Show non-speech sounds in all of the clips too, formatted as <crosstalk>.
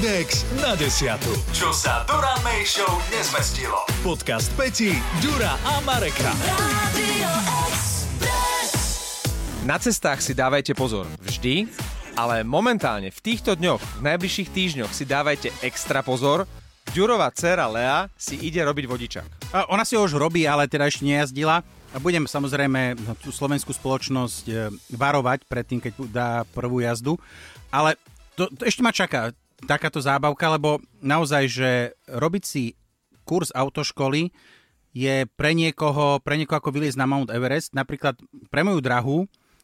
Index na desiatu. Čo sa Dura May Show nezmestilo. Podcast Peti, Dura a Mareka. Na cestách si dávajte pozor vždy, ale momentálne v týchto dňoch, v najbližších týždňoch si dávajte extra pozor. Ďurová dcera Lea si ide robiť vodičak. A Ona si ho už robí, ale teda ešte nejazdila. A budem samozrejme tú slovenskú spoločnosť e, varovať pred tým, keď dá prvú jazdu. Ale to, to ešte ma čaká takáto zábavka, lebo naozaj, že robiť si kurz autoškoly je pre niekoho, pre niekoho ako vyliezť na Mount Everest. Napríklad pre moju drahu,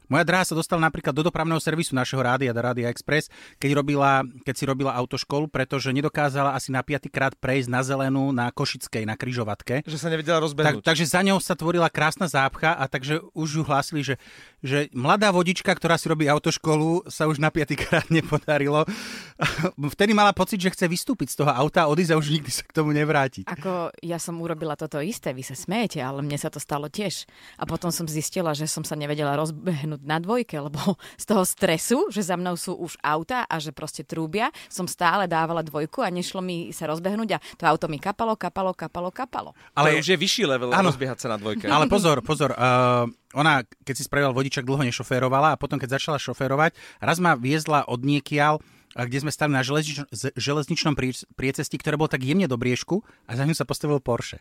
moja dráha sa dostala napríklad do dopravného servisu našeho rádia, do Rádia Express, keď, robila, keď si robila autoškolu, pretože nedokázala asi na piatýkrát prejsť na zelenú na Košickej, na kryžovatke. Že sa nevedela rozbehnúť. Tak, takže za ňou sa tvorila krásna zápcha a takže už ju hlásili, že, že mladá vodička, ktorá si robí autoškolu, sa už na piatýkrát <laughs> nepodarilo. <laughs> Vtedy mala pocit, že chce vystúpiť z toho auta a odísť a už nikdy sa k tomu nevrátiť. Ako ja som urobila toto isté, vy sa smejete, ale mne sa to stalo tiež. A potom som zistila, že som sa nevedela rozbehnúť na dvojke, lebo z toho stresu, že za mnou sú už auta a že proste trúbia, som stále dávala dvojku a nešlo mi sa rozbehnúť a to auto mi kapalo, kapalo, kapalo, kapalo. Ale to už je vyšší level ano. rozbiehať sa na dvojke. Ale <laughs> pozor, pozor. Uh, ona, keď si spravila vodičak, dlho nešoférovala a potom, keď začala šoférovať, raz ma viezla od niekiaľ kde sme stali na železnič- železničnom priecesti, ktoré bolo tak jemne do briežku a za ňu sa postavil Porsche.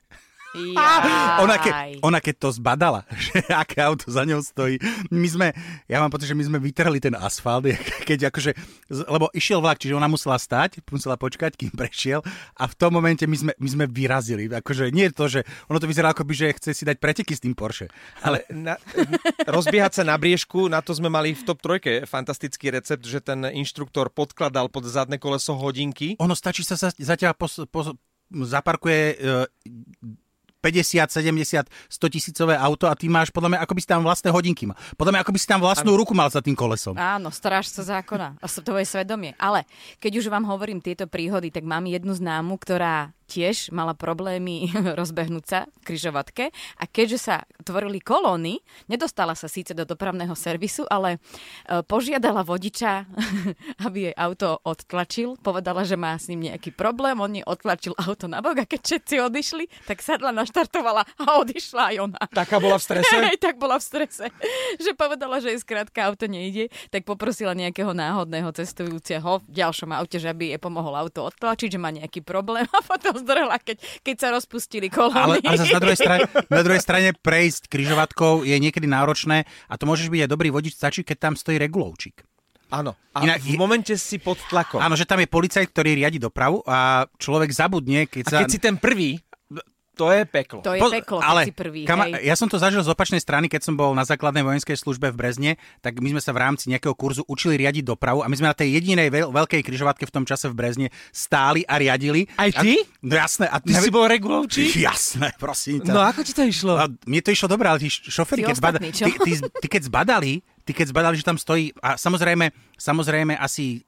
Ona, ke, ona keď to zbadala, <laughs> že aké auto za ňou stojí, my sme, ja mám pocit, že my sme vytrhli ten asfalt, keď akože, lebo išiel vlak, čiže ona musela stať, musela počkať, kým prešiel a v tom momente my sme, my sme vyrazili. Akože nie je to, že ono to vyzerá ako by, že chce si dať preteky s tým Porsche. Ale, ale <laughs> na, rozbiehať sa na briežku, na to sme mali v top trojke fantastický recept, že ten inštruktor podkladal pod zadné koleso hodinky. Ono stačí sa za, za teba pos, pos, zaparkuje e, 50, 70, 100 tisícové auto a ty máš podľa mňa, ako by si tam vlastné hodinky mal. Podľa mňa, ako by si tam vlastnú ano. ruku mal za tým kolesom. Áno, strážca zákona a to je svedomie. Ale keď už vám hovorím tieto príhody, tak mám jednu známu, ktorá tiež mala problémy <laughs> rozbehnúť sa v kryžovatke a keďže sa tvorili kolóny, nedostala sa síce do dopravného servisu, ale e, požiadala vodiča, <laughs> aby jej auto odtlačil. Povedala, že má s ním nejaký problém, on jej odtlačil auto na bok a keď všetci odišli, tak sadla, naštartovala a odišla aj ona. Taká bola v strese? <laughs> Hej, tak bola v strese. <laughs> Že povedala, že jej skrátka auto nejde, tak poprosila nejakého náhodného cestujúceho v ďalšom aute, že aby jej pomohol auto odtlačiť, že má nejaký problém a potom zdrhla, keď, keď sa rozpustili kolóny. Ale, ale na druhej, strane, na druhej strane prejsť križovatkou je niekedy náročné a to môžeš byť aj dobrý vodič, stačí, keď tam stojí regulovčík. Áno. A Inak, v momente si pod tlakom. Áno, že tam je policajt, ktorý riadi dopravu a človek zabudne, keď sa... A keď si ten prvý, to je peklo. To je po, peklo, ale, si prvý. Kama, hej. Ja som to zažil z opačnej strany, keď som bol na základnej vojenskej službe v Brezne, tak my sme sa v rámci nejakého kurzu učili riadiť dopravu a my sme na tej jedinej veľ, veľkej križovatke v tom čase v Brezne stáli a riadili. Aj ty? A, no jasné. A ty nevi... si bol regulovčí? <laughs> Jasné, prosím. Ťa. No ako ti to išlo? A mne to išlo dobre, ale tí šoféry, keď, zbada, ty, ty, ty, keď zbadali, ty keď zbadali, že tam stojí, a samozrejme, samozrejme asi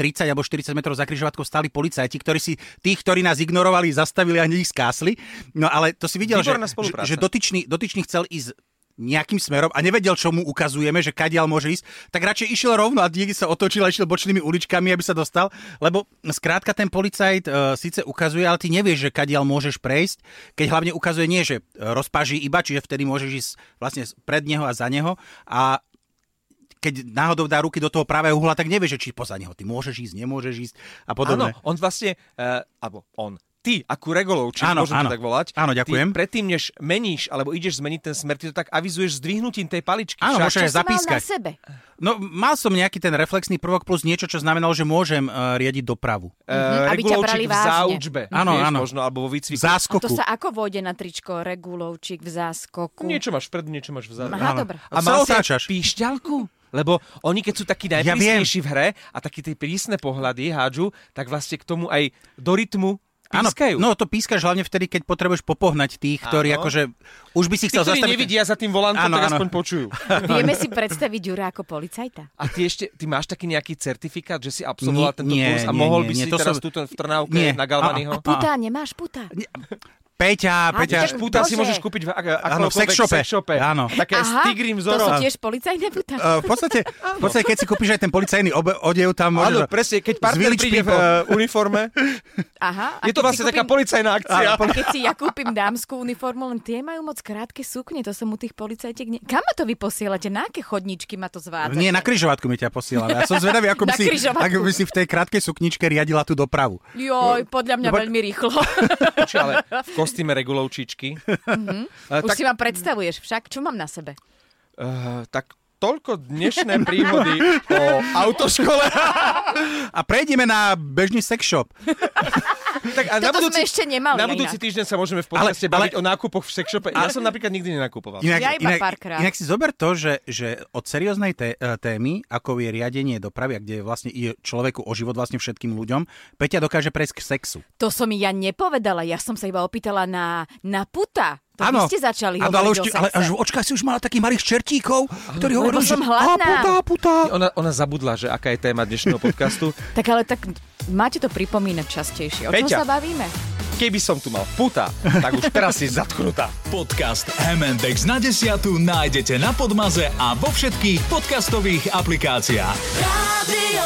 30 alebo 40 metrov za križovatkou stali policajti, ktorí si tých, ktorí nás ignorovali, zastavili a hneď ich skásli. No ale to si videl, že, že, že dotyčný, dotyčný chcel ísť nejakým smerom a nevedel, čo mu ukazujeme, že kadiaľ môže ísť, tak radšej išiel rovno a niekde sa otočil a išiel bočnými uličkami, aby sa dostal, lebo skrátka ten policajt uh, síce ukazuje, ale ty nevieš, že kadiaľ môžeš prejsť, keď hlavne ukazuje nie, že rozpaží iba, čiže vtedy môžeš ísť vlastne pred neho a za neho a keď náhodou dá ruky do toho pravého uhla, tak nevie, že či poza neho ty môžeš ísť, nemôžeš ísť a podobne. Áno, on vlastne, uh, alebo on, ty, ako regulovčík, áno, môžem áno. to tak volať. Áno, ďakujem. Ty predtým, než meníš, alebo ideš zmeniť ten smer, ty to tak avizuješ zdvihnutím tej paličky. Áno, môžeš zapískať. Mal na sebe? No, mal som nejaký ten reflexný prvok plus niečo, čo znamenalo, že môžem uh, riadiť dopravu. Uh, aby ťa brali v záučbe. Áno, áno. Možno, alebo vo výcviku. V záskoku. A to sa ako vôjde na tričko regulovčík v záskoku? Niečo máš vpredu, niečo máš vzadu. Aha, dobre. A, a mal sa píšťalku? Lebo oni, keď sú takí najprísnejší ja v hre a takí tie prísne pohľady hádžu, tak vlastne k tomu aj do rytmu Pískajú. Áno, no to pískaš hlavne vtedy, keď potrebuješ popohnať tých, ktorí áno. akože už by si chcel tí, zastaviť. nevidia za tým volantom, áno, tak áno. aspoň počujú. <laughs> Vieme si predstaviť Jura ako policajta. A ty ešte, ty máš taký nejaký certifikát, že si absolvoval tento nie, kurz a nie, mohol nie, by nie, si teraz som... túto v Trnávke nie. na Galvanyho? A, a puta, nemáš puta? Peťa, Peťa. Tiež puta si môžeš kúpiť v, áno, v sex shope. shope. Áno. Také Aha, s tigrým vzorom. To sú tiež policajné puta? Uh, v, podstate, <laughs> v podstate, keď si kúpiš aj ten policajný obe, odev, tam môžeš... Áno, presne, keď partner príde v uh, uniforme. <laughs> Aha. je to vlastne kúpim, taká policajná akcia. A, <laughs> keď si ja kúpim dámskú uniformu, len tie majú moc krátke sukne, to som u tých policajtiek... Ne... Kam ma to vy posielate? Na aké chodničky ma to zvádzate? Nie, na kryžovatku mi ťa posielam. Ja som zvedavý, ako by, si, ako by si v tej krátkej sukničke riadila tú dopravu. Joj, podľa mňa no, veľmi rýchlo. ale v kostýme regulovčičky. Mm-hmm. Uh, Už tak... si ma predstavuješ však. Čo mám na sebe? Uh, tak toľko dnešné príhody o autoškole. A prejdeme na bežný sex shop. <laughs> tak a na budúci, sme ešte nemali. Na budúci inak. týždeň sa môžeme v podcaste ale, baviť ale, o nákupoch v sexshope. Ja som napríklad nikdy nenakupoval. Inak, ja iba inak, párkrát. Inak si zober to, že, že od serióznej té, e, témy, ako je riadenie dopravy, a kde vlastne je človeku o život vlastne všetkým ľuďom, Peťa dokáže prejsť k sexu. To som ja nepovedala. Ja som sa iba opýtala na, na puta. To ano, ste začali ano, ale, už, ale až v očkách si už mala takých malých čertíkov, ktorí hovorili, že hladná. puta, puta. Ona, ona zabudla, že aká je téma dnešného <laughs> podcastu. tak ale tak máte to pripomínať častejšie. O čom sa bavíme? Keby som tu mal puta, tak už teraz si zatknutá. <laughs> Podcast MNDX na desiatu nájdete na Podmaze a vo všetkých podcastových aplikáciách. Rádio